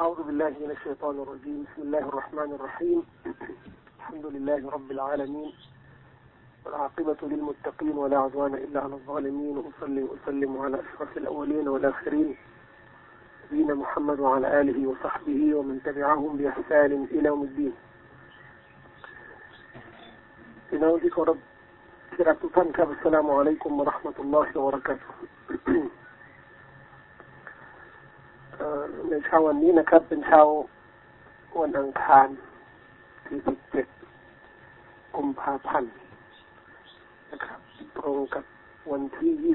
أعوذ بالله من الشيطان الرجيم. بسم الله الرحمن الرحيم. الحمد لله رب العالمين. والعاقبة للمتقين ولا عدوان إلا على الظالمين. وأصلي وأسلم على أشرف الأولين والآخرين. نبينا محمد وعلى آله وصحبه ومن تبعهم بإحسان إلى يوم الدين. في رب. سيرة السلام عليكم ورحمة الله وبركاته. ในเช้าวันนี้นะครับ เป็นเช้าวันอังคารที่17กุมภาพันธ์นะครับ ตรงกับวันที่27 27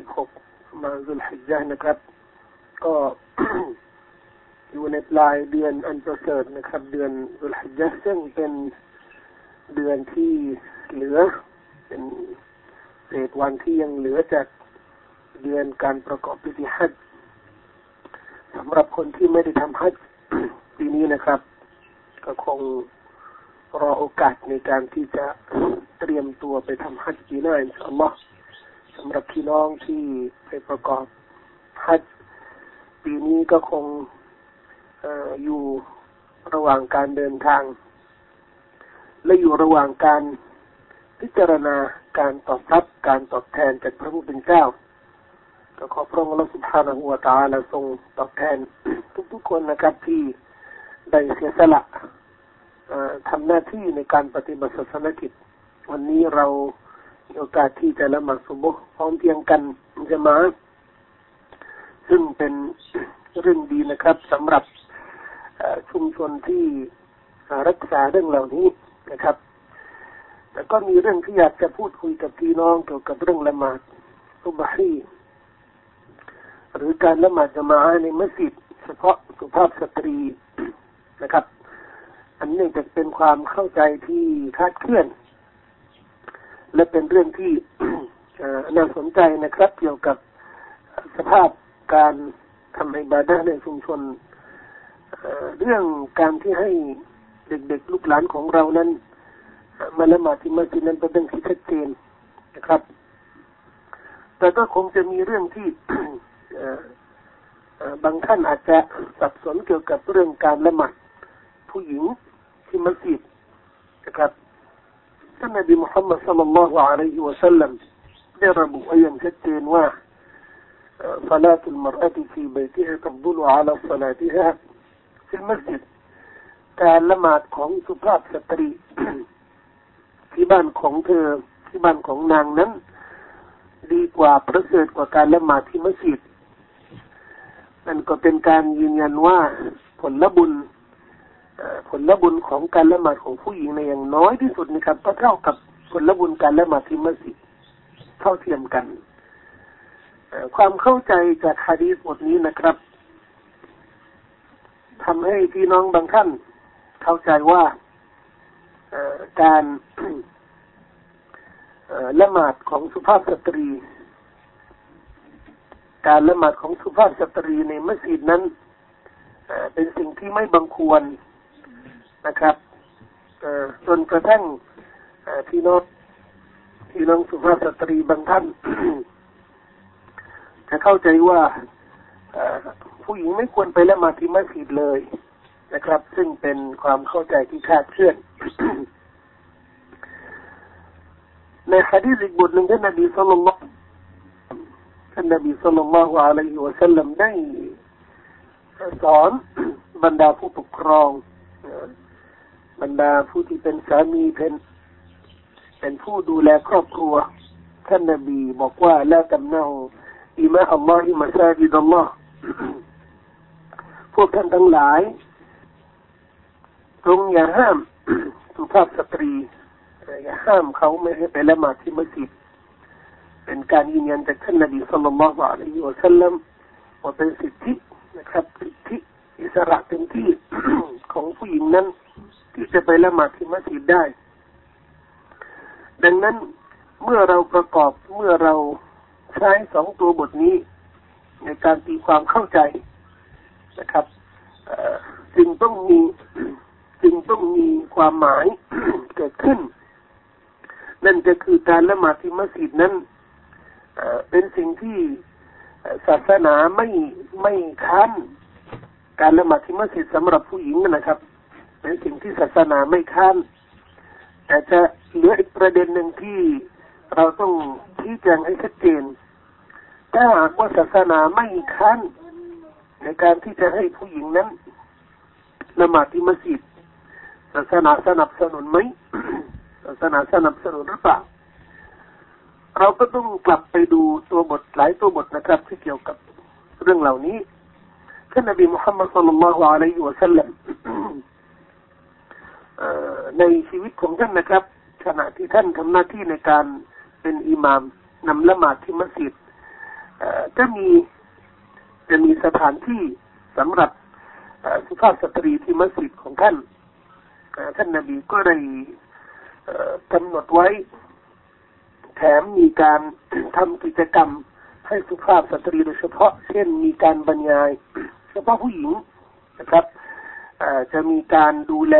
26มาซุลฮิจญ์นะครับ ก็อยู่ในปลายเดือนอันประเสริฐนะครับ เดือนสุลฮิจญ์ซึ่งเป็นเดือนที่เหลือเป็น ษวันที่ยังเหลือจากเดือนการประกอบพิธีฮัจสำหรับคนที่ไม่ได้ทำฮัจปีนี้นะครับ ก็คงรอโอกาสในการที่จะเตรียมตัวไปทำฮัจปีหน้าอินชาอัลลอฮ์สำหรับพี่น้องที่ไปประกอบฮัจปีนี้ก็คงอยู่ระหว่างการเดินทาง และอยู่ระหว่างการ พิจารณาการตอบรับการตอบแทนจากพระผู้เป็นเจ้าก็ขอพระองค์ละสุภาณหัวตาและทรงตอบแทนทุกๆคนนะครับที่ได้เสียสละทำหน้าที่ในการปฏิบัติศาสนกิจ วันนี้เรามีโอกาสที่จะละหมาดสุบฮ์พร้อมเพียงกันจะมาซึ่งเป็นเรื่องดีนะครับสำหรับชุมชนที่รักษาเรื่องเหล่านี้นะครับ แต่ก็มีเรื่องที่อยากจะพูดคุยกับพี่น้องเกี่ยวกับเรื่องละหมาดสุบฮีหรือการละหมาดจะมาในมัสยิดเฉพาะสุภาพสตรีนะครับ อันนี้จะเป็นความเข้าใจที่คาดเคลื่อน และเป็นเรื่องที่น่าสนใจนะครับ เกี่ยวกับสภาพการทำอิบาดะในชุมชนเรื่องการที่ให้เด็กๆ ลูกหลานของเรานั้น มาละหมาดที่มัสยิดนั้นเป็นเรื่องที่ชัดเจนนะครับ แต่ก็คงจะมีเรื่องที่บางท่านอาจจะสับสนเกี่ยวกับเรื่องการละหมาดผู้หญิงที่มัสยิดนะครับท่านนบีมุฮัมมัดสัลลัลลอฮุอะลัยฮิวะสัลลัมได้ระบุไว้อย่างชัดเจนว่า صلاة المرأة في بيتها تفضل على صلاتها في المسجد การละหมาดของสุภาพสตรี ที่บ้านของเธอที่บ้านของนางนั้น ดีกว่าประเสริฐกว่าการละหมาดที่มัสยิดนั่นก็เป็นการยืนยันว่าผลละบุญผลละบุญของการละหมาดของผู้หญิงในอย่างน้อยที่สุดนะครับก็เท่ากับผลละบุญการละหมาดที่มัสยิดเท่าเทียมกันความเข้าใจจากฮะดีษบทนี้นะครับทำให้พี่น้องบางท่านเข้าใจว่า การละหมาดของสุภาพสตรี การละหมาดของสุภาพสตรีในมัสยิดนั้นเป็นสิ่งที่ไม่บังควรนะครับจนกระทั่งพี่น้องพี่น้องสุภาพสตรีบางท่านจะเข้าใจว่าผู้หญิงไม่ควรไปละหมาดที่มัสยิดเลย นะครับ ซึ่งเป็นความเข้าใจที่คาดเคลื่อน ในฮะดีษอีกบทหนึ่งท่านนบีสุลต่านท่านนบีสุลต่านละอะลัยฮิวะสัลลัมได้สอนบรรดาผู้ปกครองบรรดาผู้ที่เป็นสามีเป็นเป็นผู้ดูแลครอบครัว ท่านนบีบอกว่าละตำเนาอิมาอัลลอฮิมาซาจิดอัลลอฮ์พวกท่านทั้งหลาย จงอย่าห้ามสุภาพสตรีอย่าห้ามเขาไม่ให้ไปละหมาดที่มัสยิดเป็นการยืนยันจากท่านนบีสุลต่านละฮ์อะลัยฮิวะสัลลัมว่าเป็นสิทธินะครับสิทธิอิสระเต็มที่ของผู้หญิงนั้น ที่จะไปละหมาดที่มัสยิดได้ ดังนั้นเมื่อเราประกอบเมื่อเราใช้สองตัวบทนี้ ในการตีความเข้าใจนะครับจึงต้องมี จึงต้องมีความหมายเกิดขึ้น นั่นจะคือการละหมาดที่มัสยิดนั้นเป็นสิ่งที่ศาสนาไม่ไม่ค้านการละหมาดที่มัสยิดสำหรับผู้หญิงนะครับ เป็นสิ่งที่ศาสนาไม่ค้านแต่จะเหลืออีกประเด็นหนึ่งที่เราต้องชี้แจงให้ชัดเจนถ้าหากว่าศาสนาไม่ค้านในการที่จะให้ผู้หญิงนั้นละหมาดที่มัสยิด ศาสนาสนับสนุนไหมศาสนาสนับสนุนหรือเปล่าเราก็ต้องกลับไปดูตัวบทหลายตัวบทนะครับ ที่เกี่ยวกับเรื่องเหล่านี้ท่านนบีมุฮัมมัดสุลลัลลอฮุอะลัยฮิวะสัลลัมในชีวิตของท่านนะครับ ขณะที่ท่านทำหน้าที่ในการเป็นอิหมามนำละหมาดที่มัสยิดจะมีจะมีสถานที่สำหรับสุภาพสตรีที่มัสยิดของท่าน ท่านนบีก็ได้กำหนดไว้ แถมมีการทำกิจกรรมให้สุภาพสตรีโดยเฉพาะ เช่นมีการบรรยาย เฉพาะผู้หญิงนะครับจะมีการดูแล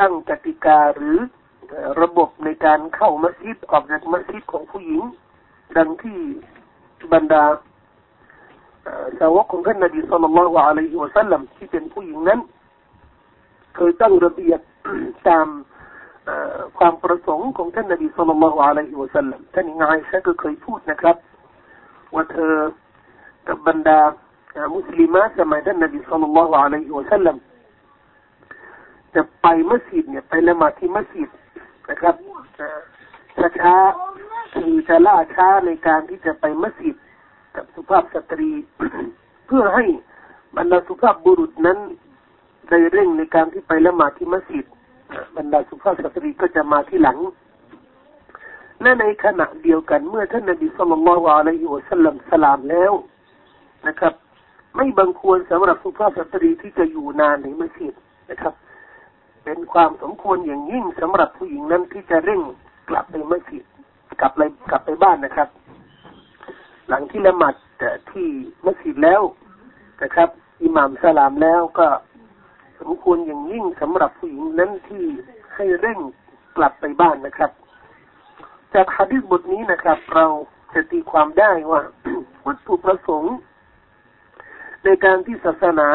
ตั้งกติกาหรือระบบในการเข้ามัสยิดออกจากมัสยิดของผู้หญิง ดังที่บรรดาสาวกของท่านนบีสุลต่านละอะลัยฮิวะสัลลัมที่เป็นผู้หญิงนั้น คยตั้งระเบียบตามความประสงค์ของท่านนบีสุลต่านละอะลัยฮิวะสัลลัมท่านอิงไอชะก็เคยพูดนะครับ ว่าเธอกับบรรดามุสลิมาสมัยท่านนบีสุลต่านละอะลัยฮิวะสัลลัมจะไปมัสยิดเนี่ยไปละหมาดที่มัสยิดนะครับช้าคือจะล่าช้าในการที่จะไปมัสยิดกับสุภาพสตรี เพื่อให้บรรดาสุภาพบุรุษนั้น ได้เร่งในการที่ไปละหมาดที่มัสยิดบรรดาสุภาพสตรีก็จะมาที่หลัง และในขณะเดียวกันเมื่อท่านนบีสุลต่านละอะลัยฮิวะสัลลัมสลามแล้วนะครับ ไม่บังควรสำหรับสุภาพสตรีที่จะอยู่นานในมัสยิดนะครับ เป็นความสมควรอย่างยิ่งสำหรับผู้หญิงนั้นที่จะเร่งกลับไปมัสยิดกลับไปกลับไปบ้านนะครับ หลังที่ละหมาดที่มัสยิดแล้วนะครับ อิหม่ามสลามแล้วก็ สมควรอย่างยิ่งสำหรับผู้หญิงนั้นที่ให้เร่งกลับไปบ้านนะครับ จากฮะดิษบทนี้นะครับ เราจะตีความได้ว่าวัตถุประสงค์ ในการที่ศาสนา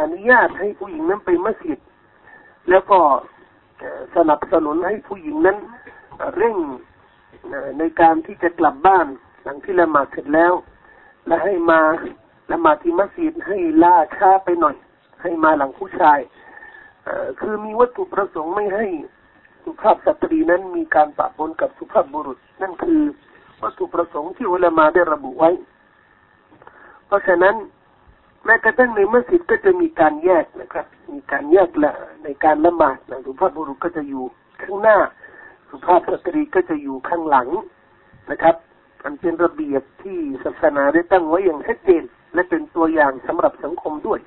อนุญาตให้ผู้หญิงนั้นไปมัสยิด แล้วก็สนับสนุนให้ผู้หญิงนั้นเร่งในการที่จะกลับบ้านหลังที่ละหมาดเสร็จแล้ว และให้มาละหมาดที่มัสยิดให้ล่าช้าไปหน่อย ให้มาหลังผู้ชายคือมีวัตถุประสงค์ไม่ให้สุภาพสตรีนั้นมีการปะปนกับสุภาพบุรุษ นั่นคือวัตถุประสงค์ที่อุลามาได้ระบุไว้ เพราะฉะนั้นแม้กระทั่งในมัสยิดก็จะมีการแยกนะครับ มีการแยกละในการละหมาดสุภาพบุรุษก็จะอยู่ข้างหน้า สุภาพสตรีก็จะอยู่ข้างหลังนะครับมันเป็นระเบียบที่ศาสนาได้ตั้งไว้อย่างชัดเจนและเป็นตัวอย่างสำหรับสังคมด้วย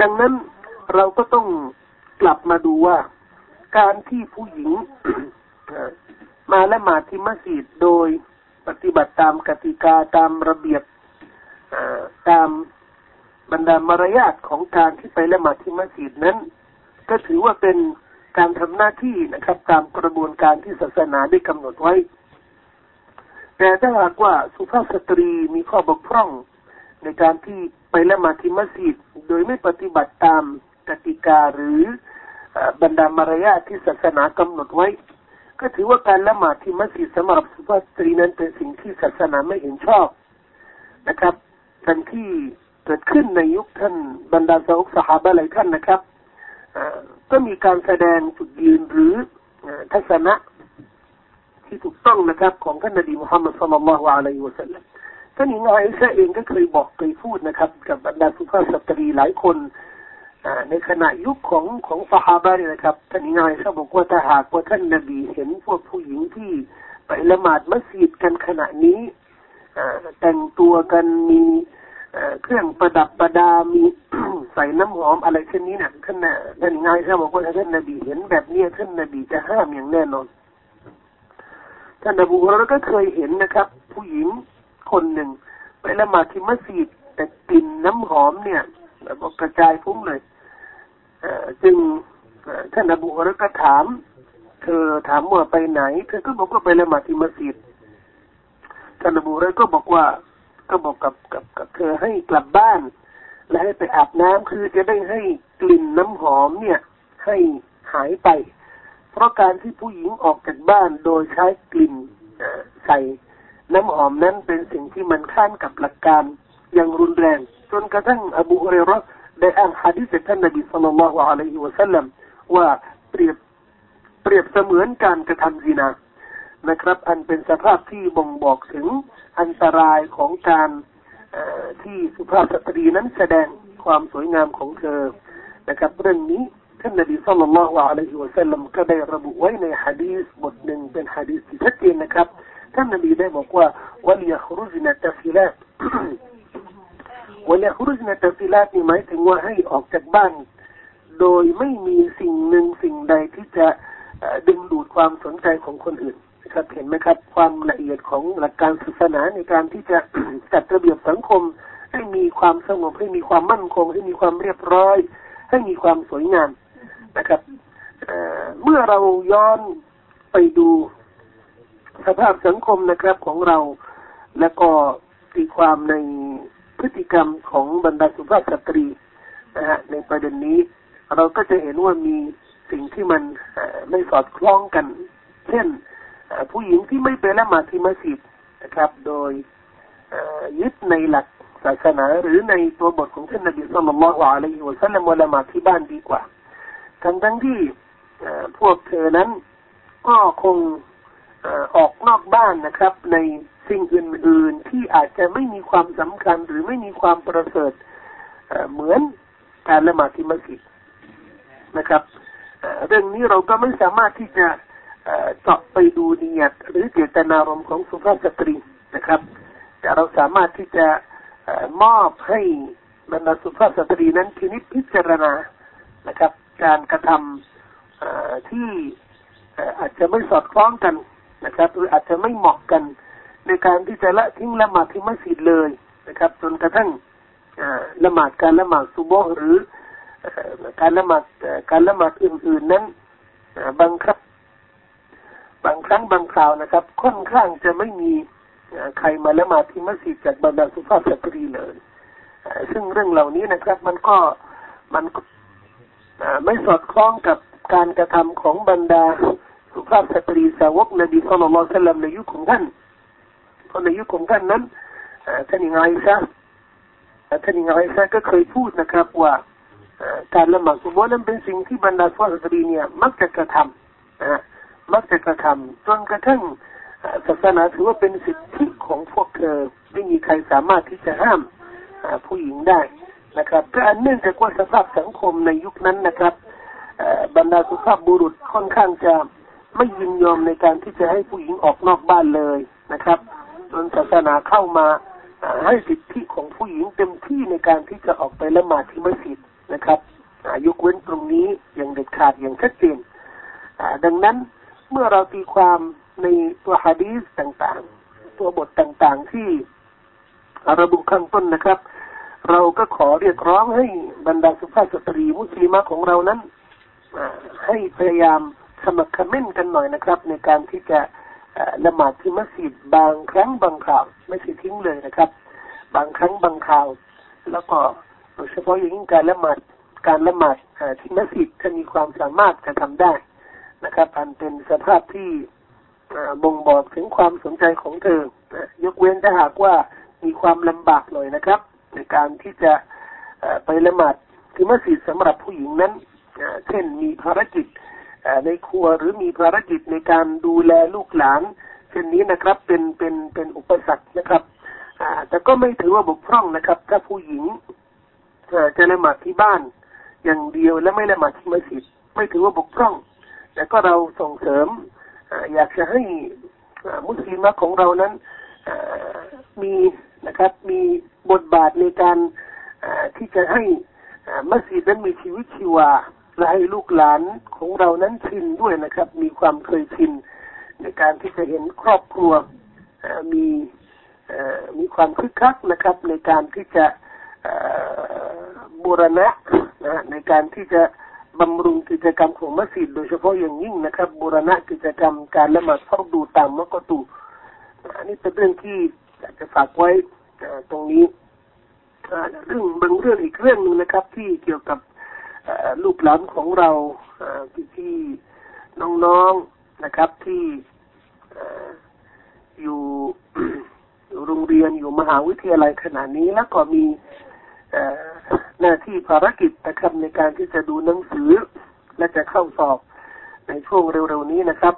ดังนั้นเราก็ต้องกลับมาดูว่า การที่ผู้หญิงมาและมาที่มัสยิดโดยปฏิบัติตามกติกาตามระเบียบตามบรรดามารยาทของการที่ไปละหมาดที่มัสยิดนั้น ก็ถือว่าเป็นการทำหน้าที่นะครับ ตามกระบวนการที่ศาสนาได้กำหนดไว้ แต่ถ้าหากว่าสุภาพสตรีมีข้อบกพร่อง ในการที่ไปละหมาดที่มัสยิดโดยไม่ปฏิบัติตามกติกาหรือบรรดามารยาทที่ศาสนากำหนดไว้ ก็ถือว่าการละหมาดที่มัสยิดสำหรับสุภาพสตรีนั้นเป็นสิ่งที่ศาสนาไม่เห็นชอบนะครับทันที่เกิดขึ้นในยุคท่านบรรดาสาวกสหายหลายท่านนะครับก็มีการแสดงจุดยืนหรือทัศนะที่ถูกต้องนะครับของท่านนบีมุฮัมมัดสุลลัลลอฮุอะลัยฮิวะสัลลัม ท่านหญิงไอซาเองก็เคยบอกเคยพูดนะครับ กับบรรดาสุภาพสตรีหลายคนในขณะยุคของของฟาฮาบะเนี่ยนะครับท่านหญิงไอซาบอกว่าถ้าหากว่าท่านนบีเห็นพวกผู้หญิงที่ไปละหมาดมัสยิดกันขณะนี้แต่งตัวกันมีเครื่องประดับประดามีใส่น้ำหอมอะไรเช่นนี้เนี่ยท่านท่านง่ายใช่บอกว่าท่านนบีเห็นแบบนี้ท่านนบีจะห้ามอย่างแน่นอนท่านอบูฮุรก็เคยเห็นนะครับ ผู้หญิง คนหนึ่งไปละหมาดที่มัสยิดแต่กลิ่นน้ำหอมเนี่ยแบบกระจายฟุ้งเลยจึงท่านอบูฮุรก็ถาม เธอถามว่าไปไหน เธอก็บอกว่าไปละหมาดที่มัสยิดท่านอบูเรก็บอกว่า ก็บอกกับกับกับเธอให้กลับบ้าน และให้ไปอาบน้ำคือจะได้ให้กลิ่นน้ำหอมเนี่ย ให้หายไป เพราะการที่ผู้หญิงออกจากบ้านโดยใช้กลิ่นใส่ น้ำหอมนั้นเป็นสิ่งที่มันข้ามกับหลักการอย่างรุนแรง จนกระทั่งอบูฮุเรรอได้อ่านฮะดิษท่านนบีสุลต่านละฮ์อะลัยฮิวะสัลลัมว่าเปรียบเปรียบเสมือนการกระทำซินานะครับ อันเป็นสภาพที่บ่งบอกถึงอันตรายของการที่สุภาพสตรีนั้นแสดงความสวยงามของเธอนะครับ เรื่องนี้ท่านนบีสุลต่านละฮ์อะลัยฮิวะสัลลัมก็ได้ระบุไว้ในฮะดีษบทหนึ่งเป็นฮะดีษที่ชัดเจนนะครับ ท่านนบีได้บอกว่าวัลยครุจนตฟิลาตวัลยครุจนตฟิลาตนี่หมายถึงว่าให้ออกจากบ้าน โดยไม่มีสิ่งหนึ่งสิ่งใดที่จะดึงดูดความสนใจของคนอื่นครับเห็นไหมครับ ความละเอียดของหลักการศาสนาในการที่จะจัดระเบียบสังคม ให้มีความสงบให้มีความมั่นคง ให้มีความเรียบร้อย ให้มีความสวยงามนะครับเมื่อเราย้อนไปดู สภาพสังคมนะครับของเรา และก็ตีความในพฤติกรรมของบรรดาสุภาพสตรีนะฮะในประเด็นนี้ เราก็จะเห็นว่ามีสิ่งที่มันไม่สอดคล้องกัน เช่นผู้หญิงที่ไม่ไปละหมาดที่มัสยิดนะครับ โดยยึดในหลักศาสนาหรือในตัวบทของท่านนบีสุลต่านละอะลัยฮิวะสัลลัมวะละหมาดที่บ้านดีกว่า ทั้งทั้งที่พวกเธอนั้นก็คง ออกนอกบ้านนะครับ ในสิ่งอื่น ๆ ที่อาจจะไม่มีความสำคัญหรือไม่มีความประเสริฐเหมือนการละหมาดที่มัสยิดนะครับเรื่องนี้เราก็ไม่สามารถที่จะเจาะไปดูเนียดหรือเจตนารมณ์ของสุภาพสตรีนะครับ แต่เราสามารถที่จะมอบให้บรรดาสุภาพสตรีนั้นพินิจพิจารณานะครับ การกระทำที่อาจจะไม่สอดคล้องกัน นะครับหรืออาจจะไม่เหมาะกันในการที่จะละทิ้งละหมาดที่มัสยิดเลยนะครับ จนกระทั่งละหมาดการละหมาดซุบฮ์หรือการละหมาดการละหมาดอื่นๆนั้นบังครับ บางครั้งบางคราวนะครับ ค่อนข้างจะไม่มีใครมาละหมาดที่มัสยิดจากบรรดาสุภาพสตรีเลย ซึ่งเรื่องเหล่านี้นะครับ มันก็มันไม่สอดคล้องกับการกระทำของบรรดา สุภาพสตรีสาวกนบีสุลต่านสัลลัมในยุคของท่านเพราะในยุคของท่านนั้นท่านอิงไอซะท่านอิงไอซะก็เคยพูดนะครับว่าการละหมาดสุบนั้นเป็นสิ่งที่บรรดาสุภาพสตรีเนี่ยมักจะกระทำมักจะกระทำจนกระทั่งศาสนาถือว่าเป็นสิทธิของพวกเธอไม่มีใครสามารถที่จะห้ามผู้หญิงได้นะครับก็อันเนื่องจากว่าสภาพสังคมในยุคนั้นนะครับบรรดาสุภาพบุรุษค่อนข้างจะ ไม่ยินยอมในการที่จะให้ผู้หญิงออกนอกบ้านเลยนะครับจนศาสนาเข้ามาให้สิทธิของผู้หญิงเต็มที่ในการที่จะออกไปละหมาดที่มัสยิดนะครับยกเว้นตรงนี้อย่างเด็ดขาดอย่างชัดเจนดังนั้นเมื่อเราตีความในตัวฮะดีสต่างๆ ตัวบทต่างๆที่ระบุข้างต้นนะครับ เราก็ขอเรียกร้องให้บรรดาสุภาพสตรีมุสลิมของเรานั้นให้พยายาม สมัครคเมนกันหน่อยนะครับ ในการที่จะละหมาดที่มัสยิดบางครั้งบางคราวไม่ใช่ทิ้งเลยนะครับ บางครั้งบางคราว แล้วก็โดยเฉพาะอย่างยิ่งการละหมาดการละหมาดที่มัสยิดถ้ามีความสามารถจะทำได้นะครับ อันเป็นสภาพที่บ่งบอกถึงความสนใจของเธอยกเว้นถ้าหากว่ามีความลำบากหน่อยนะครับ ในการที่จะไปละหมาดที่มัสยิดสำหรับผู้หญิงนั้นเช่นมีภารกิจ ในครัวหรือมีภารกิจในการดูแลลูกหลานเช่นนี้นะครับเป็นเป็นเป็นอุปสรรคนะครับแต่ก็ไม่ถือว่าบกพร่องนะครับ ถ้าผู้หญิงจะละหมาดที่บ้านอย่างเดียวและไม่ละหมาดที่มัสยิดไม่ถือว่าบกพร่อง แต่ก็เราส่งเสริมอยากจะให้มุสลิมของเรานั้นมีนะครับมีบทบาทในการที่จะให้มัสยิดนั้นมีชีวิตชีวา และให้ลูกหลานของเรานั้นชินด้วยนะครับ มีความเคยชินในการที่จะเห็นครอบครัวมีมีความคึกคักนะครับ ในการที่จะบูรณะนะในการที่จะบำรุงกิจกรรมของมัสยิดโดยเฉพาะอย่างยิ่งนะครับบูรณะกิจกรรมการละหมาดฟังดูตามมักตูอันนี้เป็นเรื่องที่อยากจะฝากไว้ตรงนี้เรื่องบางเรื่องอีกเรื่องหนึ่งนะครับ ที่เกี่ยวกับ ลูกหลานของเราพี่ที่น้องๆนะครับที่อยู่โรงเรียนอยู่มหาวิทยาลัยขนาดนี้แล้วก็มีหน้าที่ภารกิจนะครับในการที่จะดูหนังสือ และจะเข้าสอบในช่วงเร็วๆนี้นะครับ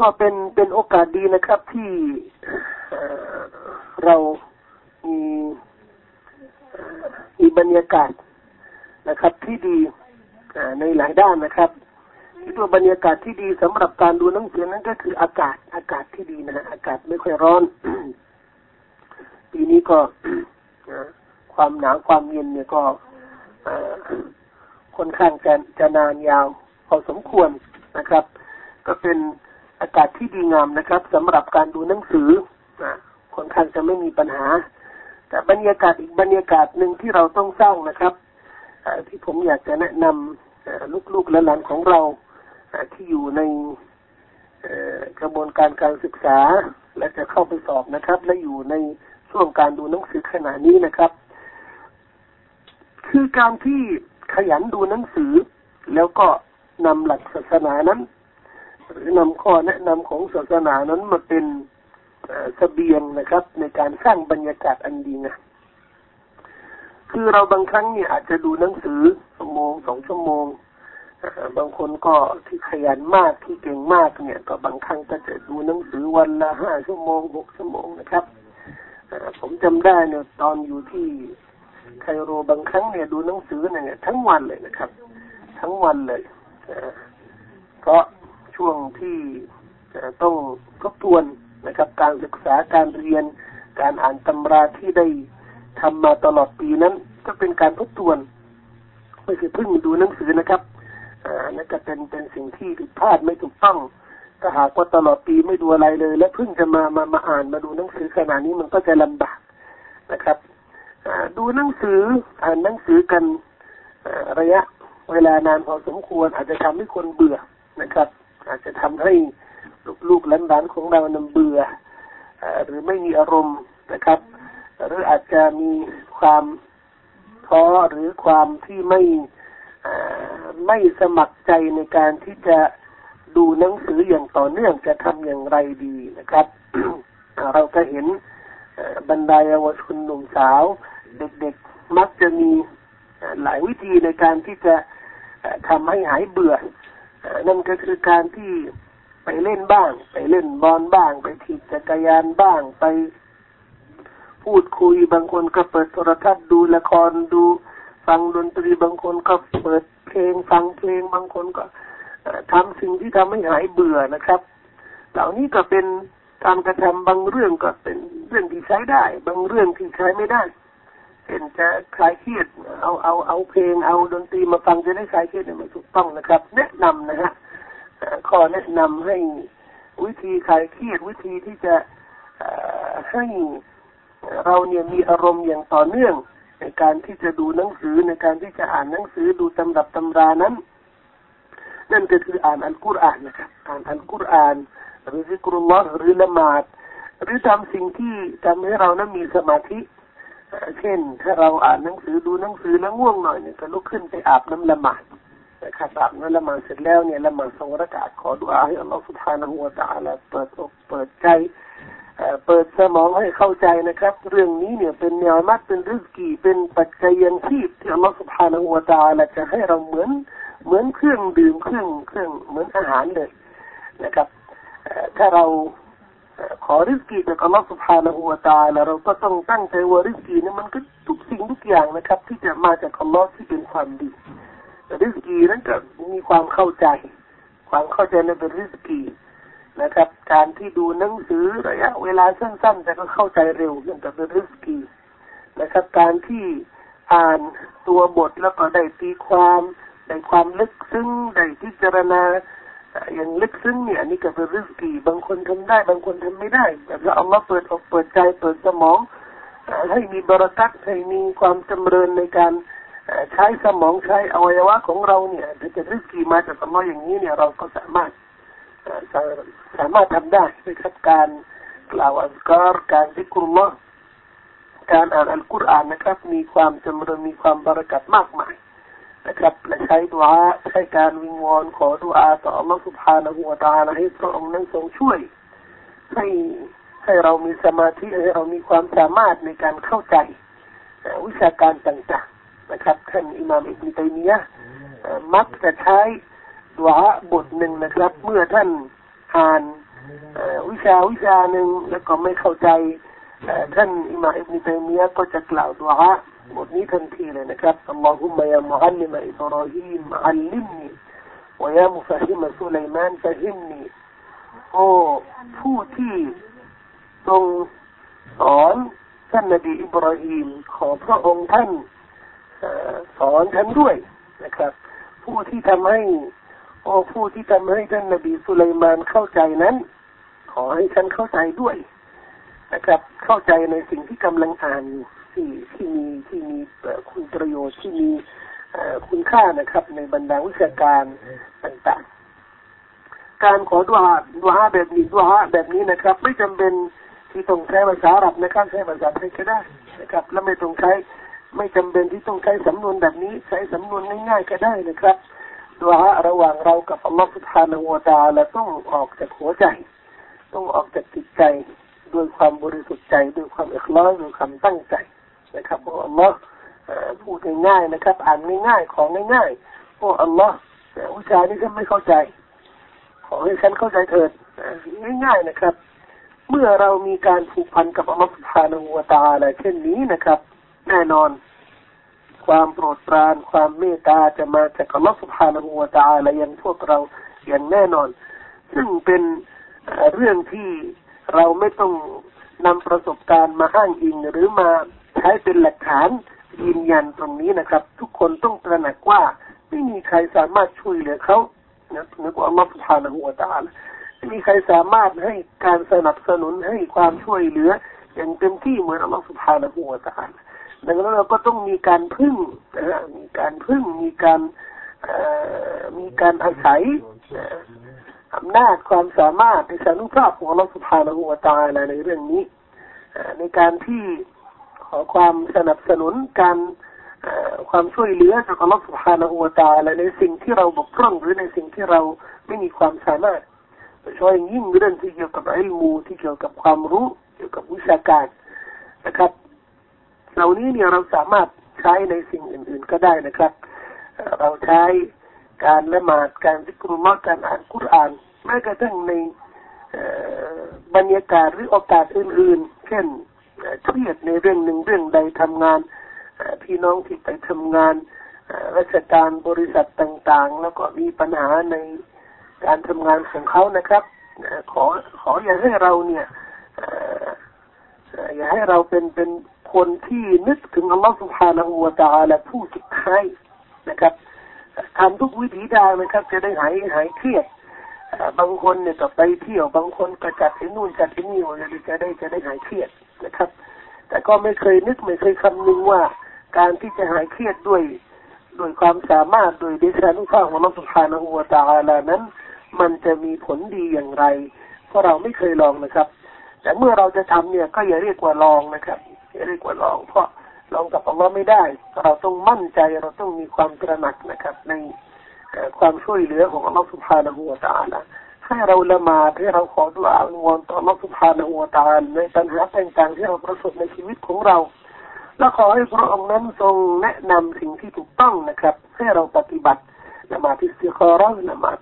ก็เป็นเป็นโอกาสดีนะครับที่เรามีมีบรรยากาศ นะครับ ที่ดีในหลายด้านนะครับที่ตัวบรรยากาศที่ดีสำหรับการดูหนังสือนั้นก็คืออากาศอากาศที่ดีนะฮะอากาศไม่ค่อยร้อน ปีนี้ก็ความหนาวความเย็นเนี่ยก็ค่อนข้างจะจะนานยาวพอสมควรนะครับ ก็เป็นอากาศที่ดีงามนะครับสำหรับการดูหนังสือค่อนข้างจะไม่มีปัญหา แต่บรรยากาศอีกบรรยากาศหนึ่งที่เราต้องสร้างนะครับ ที่ผมอยากจะแนะนำลูกๆและหลานของเราที่อยู่ในกระบวนการการศึกษา และจะเข้าไปสอบนะครับ และอยู่ในช่วงการดูหนังสือขณะนี้นะครับ คือการที่ขยันดูหนังสือ แล้วก็นำหลักศาสนานั้นหรือนำข้อแนะนำของศาสนานั้นมาเป็นเสบียงนะครับ ในการสร้างบรรยากาศอันดีนะ คือเราบางครั้งเนี่ยอาจจะดูหนังสือชั่วโมงสองชั่วโมงบางคนก็ที่ขยันมากที่เก่งมากเนี่ย ก็บางครั้งก็จะดูหนังสือวันละห้าชั่วโมงหกชั่วโมงนะครับผมจำได้เนี่ยตอนอยู่ที่ไคโรบางครั้งเนี่ยดูหนังสือเนี่ยทั้งวันเลยนะครับ ทั้งวันเลยเพราะช่วงที่ต้องทบทวนนะครับ การศึกษาการเรียนการอ่านตำราที่ได้ ทำมาตลอดปีนั้น ก็เป็นการทบทวนไม่ใช่เพิ่งดูหนังสือนะครับอ่านั่นก็เป็นเป็นสิ่งที่ผิดพลาดไม่ถูกต้องถ้าหากว่าตลอดปีไม่ดูอะไรเลย และเพิ่งจะมามามาอ่านมาดูหนังสือขนาดนี้มันก็จะลำบากนะครับดูหนังสืออ่านหนังสือกันระยะเวลานานพอสมควร อาจจะทำให้คนเบื่อนะครับ อาจจะทำให้ลูกๆหลานๆของเรานำเบื่อหรือไม่มีอารมณ์นะครับ หรืออาจจะมีความท้อหรือความที่ไม่ไม่สมัครใจในการที่จะดูหนังสืออย่างต่อเนื่องจะทำอย่างไรดีนะครับ เราก็เห็นบรรดาเยาวชนหนุ่มสาว เด็กๆมักจะมีหลายวิธีในการที่จะทำให้หายเบื่อ นั่นก็คือการที่ไปเล่นบ้าง ไปเล่นบอลบ้าง ไปถีบจักรยานบ้าง ไป พูดคุย บางคนก็เปิดโทรทัศน์ดูละครดู ฟังดนตรีบางคนก็เปิดเพลงฟังเพลงบางคนก็ทำสิ่งที่ทำให้หายเบื่อนะครับ เหล่านี้ก็เป็นการกระทำบางเรื่องก็เป็นเรื่องที่ใช้ได้ บางเรื่องที่ใช้ไม่ได้เช่นจะคลายเครียดเอาเอาเอาเพลงเอาดนตรีมาฟังจะได้คลายเครียดเนี่ยมันถูกต้องนะครับ แนะนำนะฮะข้อแนะนำให้วิธีคลายเครียดวิธีที่จะให้ เราเนี่ยมีอารมณ์อย่างต่อเนื่อง ในการที่จะดูหนังสือในการที่จะอ่านหนังสือดูตำรับตำรานั้น นั่นก็คืออ่านอัลกุรอานนะครับอ่านอัลกุรอานหรือซิกรุลลอฮ์หรือละหมาดหรือทำสิ่งที่ทำให้เรานั้นมีสมาธิเช่น ถ้าเราอ่านหนังสือดูหนังสือแล้วง่วงหน่อยเนี่ยก็ลุกขึ้นไปอาบน้ำละหมาดนะครับอาบน้ำละหมาดเสร็จแล้วเนี่ยละหมาดสองรักาขอดุอาให้อัลลอฮฺสุบฮานะฮูวะตะอาลาเปิดอกเปิดใจ เปิดสมองให้เข้าใจนะครับ เรื่องนี้เนี่ยเป็นเนื้อมัดเป็นริสกีเป็นปัจจัยยังชีพที่อัลลอฮฺสุบฮานะฮูตาละจะให้เราเหมือนเหมือนเครื่องดื่มเครื่องเครื่องเหมือนอาหารเลยนะครับถ้าเราขอริสกีจากอัลลอฮฺสุบฮานะฮูตาละเราก็ต้องตั้งใจว่าริสกีนี่มันก็ทุกสิ่งทุกอย่างนะครับ ที่จะมาจากอัลลอฮฺที่เป็นความดีริสกีนั้นก็มีความเข้าใจ ความเข้าใจในเป็นริสกี นะครับ การที่ดูหนังสือระยะเวลาสั้นๆแต่ก็เข้าใจเร็วนั่นก็เป็นริสกีนะครับ การที่อ่านตัวบทแล้วก็ได้ตีความได้ความลึกซึ้งได้พิจารณาอย่างลึกซึ้งเนี่ยนี่ก็เป็นริสกีบางคนทำได้ บางคนทำไม่ได้แต่เราเอามาเปิดออกเปิดใจเปิดสมองให้มีบรารักัตให้มีความจำเริญในการใช้สมองใช้อวัยวะของเราเนี่ยถ้าจะริสกีมาจากสมองอย่างนี้เนี่ยเราก็สามารถ สามารถทำได้นะครับการกล่าวอัลกอรการซิกุลลอฮ์การอ่านอัลกุรอานนะครับ มีความจำเริญมีความบรากัดมากมายนะครับและใช้ดวาใช้การวิงวอนขอดุอาต่ออัลลอฮฺสุบานะหัวตาละให้พระองค์นั้นทรงช่วย ให้ให้เรามีสมาธิให้เรามีความสามารถในการเข้าใจวิชาการต่างๆนะครับท่านอิหม่ามอิบนุตัยมียะมักจะใช้ ดุอาบทหนึ่งนะครับ เมื่อท่านอ่านวิชาวิชาหนึ่งแล้วก็ไม่เข้าใจท่านอิมามอิบนุตัยมียะก็จะกล่าวดุอาบทนี้ทันทีเลยนะครับอัลลอฮุมะยามุฮัลลิมะอิบราฮิมอัลลิมนีวยามุฟะฮิมะสุไลมานฟะฮิมนีโอ้ผู้ที่ทรงสอนท่านนบีอิบราฮิมขอพระองค์ท่านสอนฉันด้วยนะครับ ผู้ที่ทำให้ อ้ผู้ที่ทำให้ท่านนบีสุลัยมานเข้าใจนั้น ขอให้ฉันเข้าใจด้วยนะครับ เข้าใจในสิ่งที่กำลังอ่านอยู่ที่ที่มีที่มีคุณประโยชน์ที่มีคุณค่านะครับ ในบรรดาวิชาการต่างๆ การขอดุอาดุอาแบบนี้ดุอาแบบนี้นะครับ ไม่จำเป็นที่ต้องใช้ภาษาอาหรับนะครับใช้ภาษาไทยก็ได้นะครับ และไม่ต้องใช้ไม่จำเป็นที่ต้องใช้สำนวนแบบนี้ ใช้สำนวนง่ายๆก็ได้นะครับ ดุอาระหว่างเรากับอัลลอฮฺสุบฮานาหัวตาและต้องออกจากหัวใจ ต้องออกจากจิตใจด้วยความบริสุทธิ์ใจด้วยความเอกล้อยด้วยความตั้งใจนะครับโอ้อัลลอฮ์พูดง่ายๆนะครับ อ่านง่ายๆของง่ายๆโอ้อัลลอฮ์วิชานี้ฉันไม่เข้าใจ ขอให้ฉันเข้าใจเถิดง่ายๆนะครับ เมื่อเรามีการผูกพันกับอัลลอฮ์สุภาณหัวตาอะไรเช่นนี้นะครับ แน่นอน ความโปรดปรานความเมตตาจะมาจากอัลลอฮ์สุภาณหัวตาอะไรยังพวกเราอย่างแน่นอน ซึ่งเป็นเรื่องที่เราไม่ต้องนำประสบการณ์มาอ้างอิงหรือมาใช้เป็นหลักฐานยืนยันตรงนี้นะครับ ทุกคนต้องตระหนักว่าไม่มีใครสามารถช่วยเหลือเขานะนึกว่าอัลลอฮฺสุบฮานะฮูวะตาไม่มีใครสามารถให้การสนับสนุนให้ความช่วยเหลืออย่างเต็มที่เหมือนอัลลอฮฺสุบฮานะฮูวะตาล ดังนั้นเราก็ต้องมีการพึ่งมีการพึ่งมีการมีการอาศัยอำนาจความสามารถในสานุภาพของเราสุภาละหัวตาอะไรในเรื่องนี้ในการที่ขอความสนับสนุนการความช่วยเหลือจากอัลลอฮฺสุบฮานาอูตาอะไรในสิ่งที่เราบกพร่องหรือในสิ่งที่เราไม่มีความสามารถโดยเฉพาะยิ่งเรื่องที่เกี่ยวกับไอ้ลมูที่เกี่ยวกับความรู้ เกี่ยวกับวิชาการนะครับ เหล่านี้เนี่ยเราสามารถใช้ในสิ่งอื่น ๆ ก็ได้นะครับ เราใช้การละหมาดการซิกรุลลอการอ่านคุรานแม้กระทั่งในบรรยากาศหรือโอกาสอื่น ๆ เช่นเครียดในเรื่องหนึ่งเรื่องใดทำงานพี่น้องที่ไปทำงานราชการบริษัทต่างๆ แล้วก็มีปัญหาในการทำงานของเขานะครับขอขออย่าให้เราเนี่ยอย่าให้เราเป็นเป็น คนที่นึกถึงอัลลอฮฺสุบฮานาหูวาตาและผู้สุดท้ายนะครับทำทุกวิถีทางนะครับ จะได้หายหายเครียดบางคนเนี่ยก็ไปเที่ยวบางคนก็จัดที่นู่นจัดที่นี่จะได้จะได้หายเครียดนะครับ แต่ก็ไม่เคยนึกไม่เคยคำนึงว่า การที่จะหายเครียดด้วยด้วยความสามารถโดยเดชานุภาพของอัลลอสุภานะหัวตาลานั้น มันจะมีผลดีอย่างไร เพราะเราไม่เคยลองนะครับ แต่เมื่อเราจะทำเนี่ยก็อย่าเรียกว่าลองนะครับ จะเรียกว่าลองเพราะลองกับอัลลอฮ์ไม่ได้ เราต้องมั่นใจเราต้องมีความกระหนักนะครับ ในความช่วยเหลือของอัลลอฮ์สุบฮานหัวตาละให้เราละหมาดให้เราขอดุอาอวอนต่ออัลลอฮ์สุบฮานหัวตาลในปัญหาต่างๆที่เราประสบในชีวิตของเราและขอให้พระองค์นั้นทรงแนะนำสิ่งที่ถูกต้องนะครับ ให้เราปฏิบัติละหมาดที่สิคอร์ละหมาด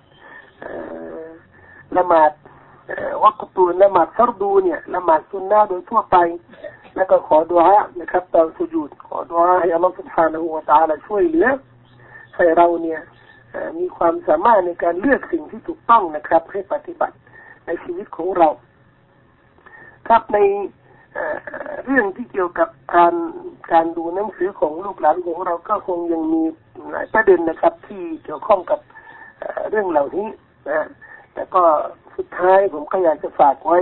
ละหมาดวักตูนละหมาดฟารดูเนี่ยละหมาดซุนนาโดยทั่วไป แล้วก็ขอดุอานะครับตอนสุญูดขอดุอาให้อัลลอฮฺสุบฮานะฮูวะตาลาช่วยเหลือให้เราเนี่ยมีความสามารถในการเลือกสิ่งที่ถูกต้องนะครับ ให้ปฏิบัติในชีวิตของเรา ครับในเรื่องที่เกี่ยวกับการการดูหนังสือของลูกหลานของเราก็คงยังมีหลายประเด็นนะครับ ที่เกี่ยวข้องกับเรื่องเหล่านี้นะแต่ก็สุดท้ายผมก็อยากจะฝากไว้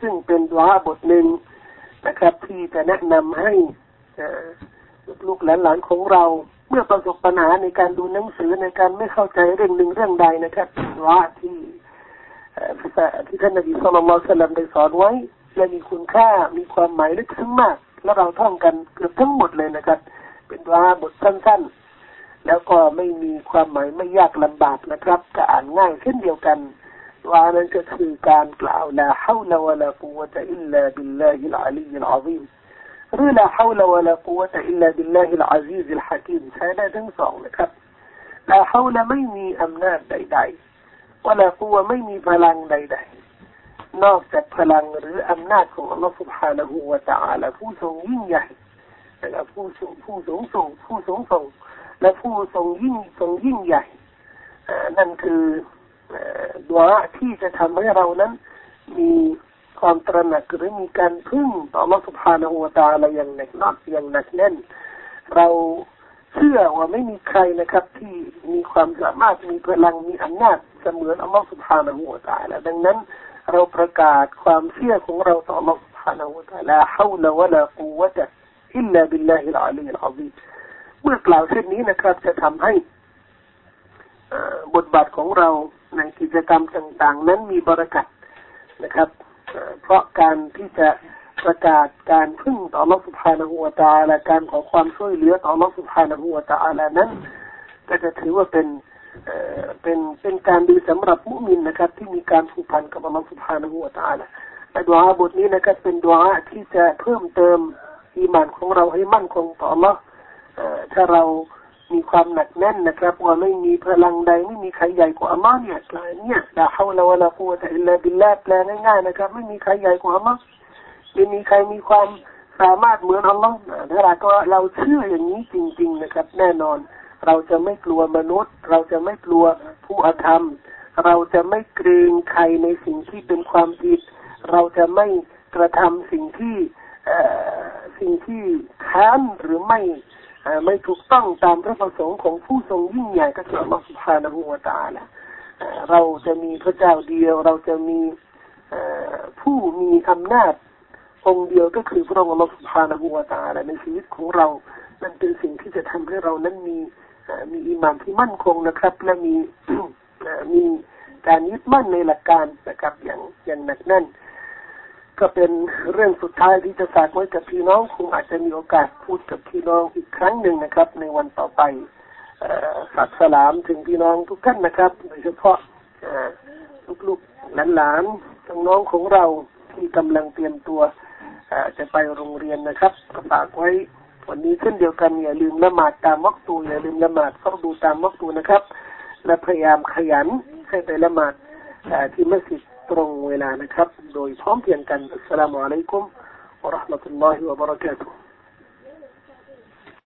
ซึ่งเป็นวาบทหนึ่ง นะครับ ที่จะแนะนำให้ลูกหลานของเราเมื่อประสบปัญหาในการดูหนังสือในการไม่เข้าใจเรื่องหนึ่งเรื่องใดนะครับว่าที่ที่ท่านนบีสุลต่านสลลัมได้สอนไว้และมีคุณค่ามีความหมายลึกซึ้งมาก แล้วเราท่องกันเกือบทั้งหมดเลยนะครับ เป็นว่าบทสั้นๆ แล้วก็ไม่มีความหมายไม่ยากลำบากนะครับก็อ่านง่ายเช่นเดียวกัน ว่านั้นก็คือการกล่าวลาฮาวลาวะลากุวะตะอิลลาบิลลาฮิลอาลีฮิลอาซีมหรือลาฮาวลาวะลากุวะตะอิลลาบิลลาฮิลอาซีซิลฮะกีมใช้ได้ทั้งสองนะครับลาฮาวลาไม่มีอำนาจใดๆวะลากุวะไม่มีพลังใดๆนอกจากพลังหรืออำนาจของอัลลอฮฺ سبحانه และ تعالى ผู้ทรงยิ่งใหญ่และผู้ทรงผู้สูงส่งผู้สูงส่งและผู้ทรงยิ่งทรงยิ่งใหญ่นั่นคือ ดวงที่จะทำให้เรานั้น มีความตระหนักหรือมีการพึ่งต่อรัสุภานหัวตาอะไรอย่างหนักนอกอย่างหนักแน่น เราเชื่อว่าไม่มีใครนะครับ ที่มีความสามารถมีพลังมีอำนาจเสมือนอมลลสุภานหัวตาและดังนั้น เราประกาศความเชื่อของเราต่ออัลสุภานหัวตาละฮาวลวะลากูวะตะอิลลาบิลลาฮิลอาลีอัลอาซีเมื่อกล่าวเช่นนี้นะครับ จะทำให้บทบาทของเรา ในกิจกรรมต่าง ๆ นั้นมีบรากัดนะครับ เพราะการที่จะประกาศการพึ่งต่อลอสุภานะหัวตาและการขอความช่วยเหลือต่อลอสุภานะหัวตาและนั้น ก็จะถือว่าเป็นเป็นเป็นการดีสำหรับมุมินนะครับ ที่มีการผูกพันกับอัลลสุภานะฮูวตาลาแต่ดวงบทนี้นะครับเป็นดวงที่จะเพิ่มเติมอีมานของเราให้มั่นคงต่ออัลลถ้าเรา มีความหนักแน่นนะครับ ว่าไม่มีพลังใดไม่มีใครใหญ่กว่าอัลลอฮ์เนี่ยกลายเนี่ยลาฮาวลาวะลากุวะตะอิลลาบิลลาแปลง่ายๆนะครับ ไม่มีใครใหญ่กว่าอัลลอฮ์ไม่มีใครมีความสามารถเหมือนอัลลอฮ์ถ้าเราก็เราเชื่ออย่างนี้จริง ๆนะครับ แน่นอน เราจะไม่กลัวมนุษย์ เราจะไม่กลัวผู้อธรรม เราจะไม่เกรงใครในสิ่งที่เป็นความผิด เราจะไม่กระทำสิ่งที่สิ่งที่ค้านหรือไม่ ไม่ถูกต้องตามพระประสงค์ของผู้ทรงยิ่งใหญ่ก็คืออัลลอฮฺสุบฮานะฮูวาตาละเราจะมีพระเจ้าเดียว เราจะมีผู้มีอำนาจองค์เดียวก็คือพระองค์อัลลอฮฺสุบฮานะฮูวาตาละในชีวิตของเรานั่นเป็นสิ่งที่จะทำให้เรานั้นมีมีอิมานที่มั่นคงนะครับ และมีมีการยึดมั่นในหลักการนะครับอย่างอย่างหนักแน่น ก็เป็นเรื่องสุดท้ายที่จะฝากไว้กับพี่น้องคงอาจจะมีโอกาสพูดกับพี่น้องอีกครั้งหนึ่งนะครับ ในวันต่อไปฝากสลามถึงพี่น้องทุกท่านนะครับ โดยเฉพาะลูกๆหลานๆน้องของเราที่กำลังเตรียมตัวจะไปโรงเรียนนะครับก็ฝากไว้วันนี้เช่นเดียวกันอย่าลืมละหมาดตามวักตูอย่าลืมละหมาดฟังดูตามวักตูนะครับ และพยายามขยันให้ไปละหมาดที่มัสยิด ตรงเวลานะค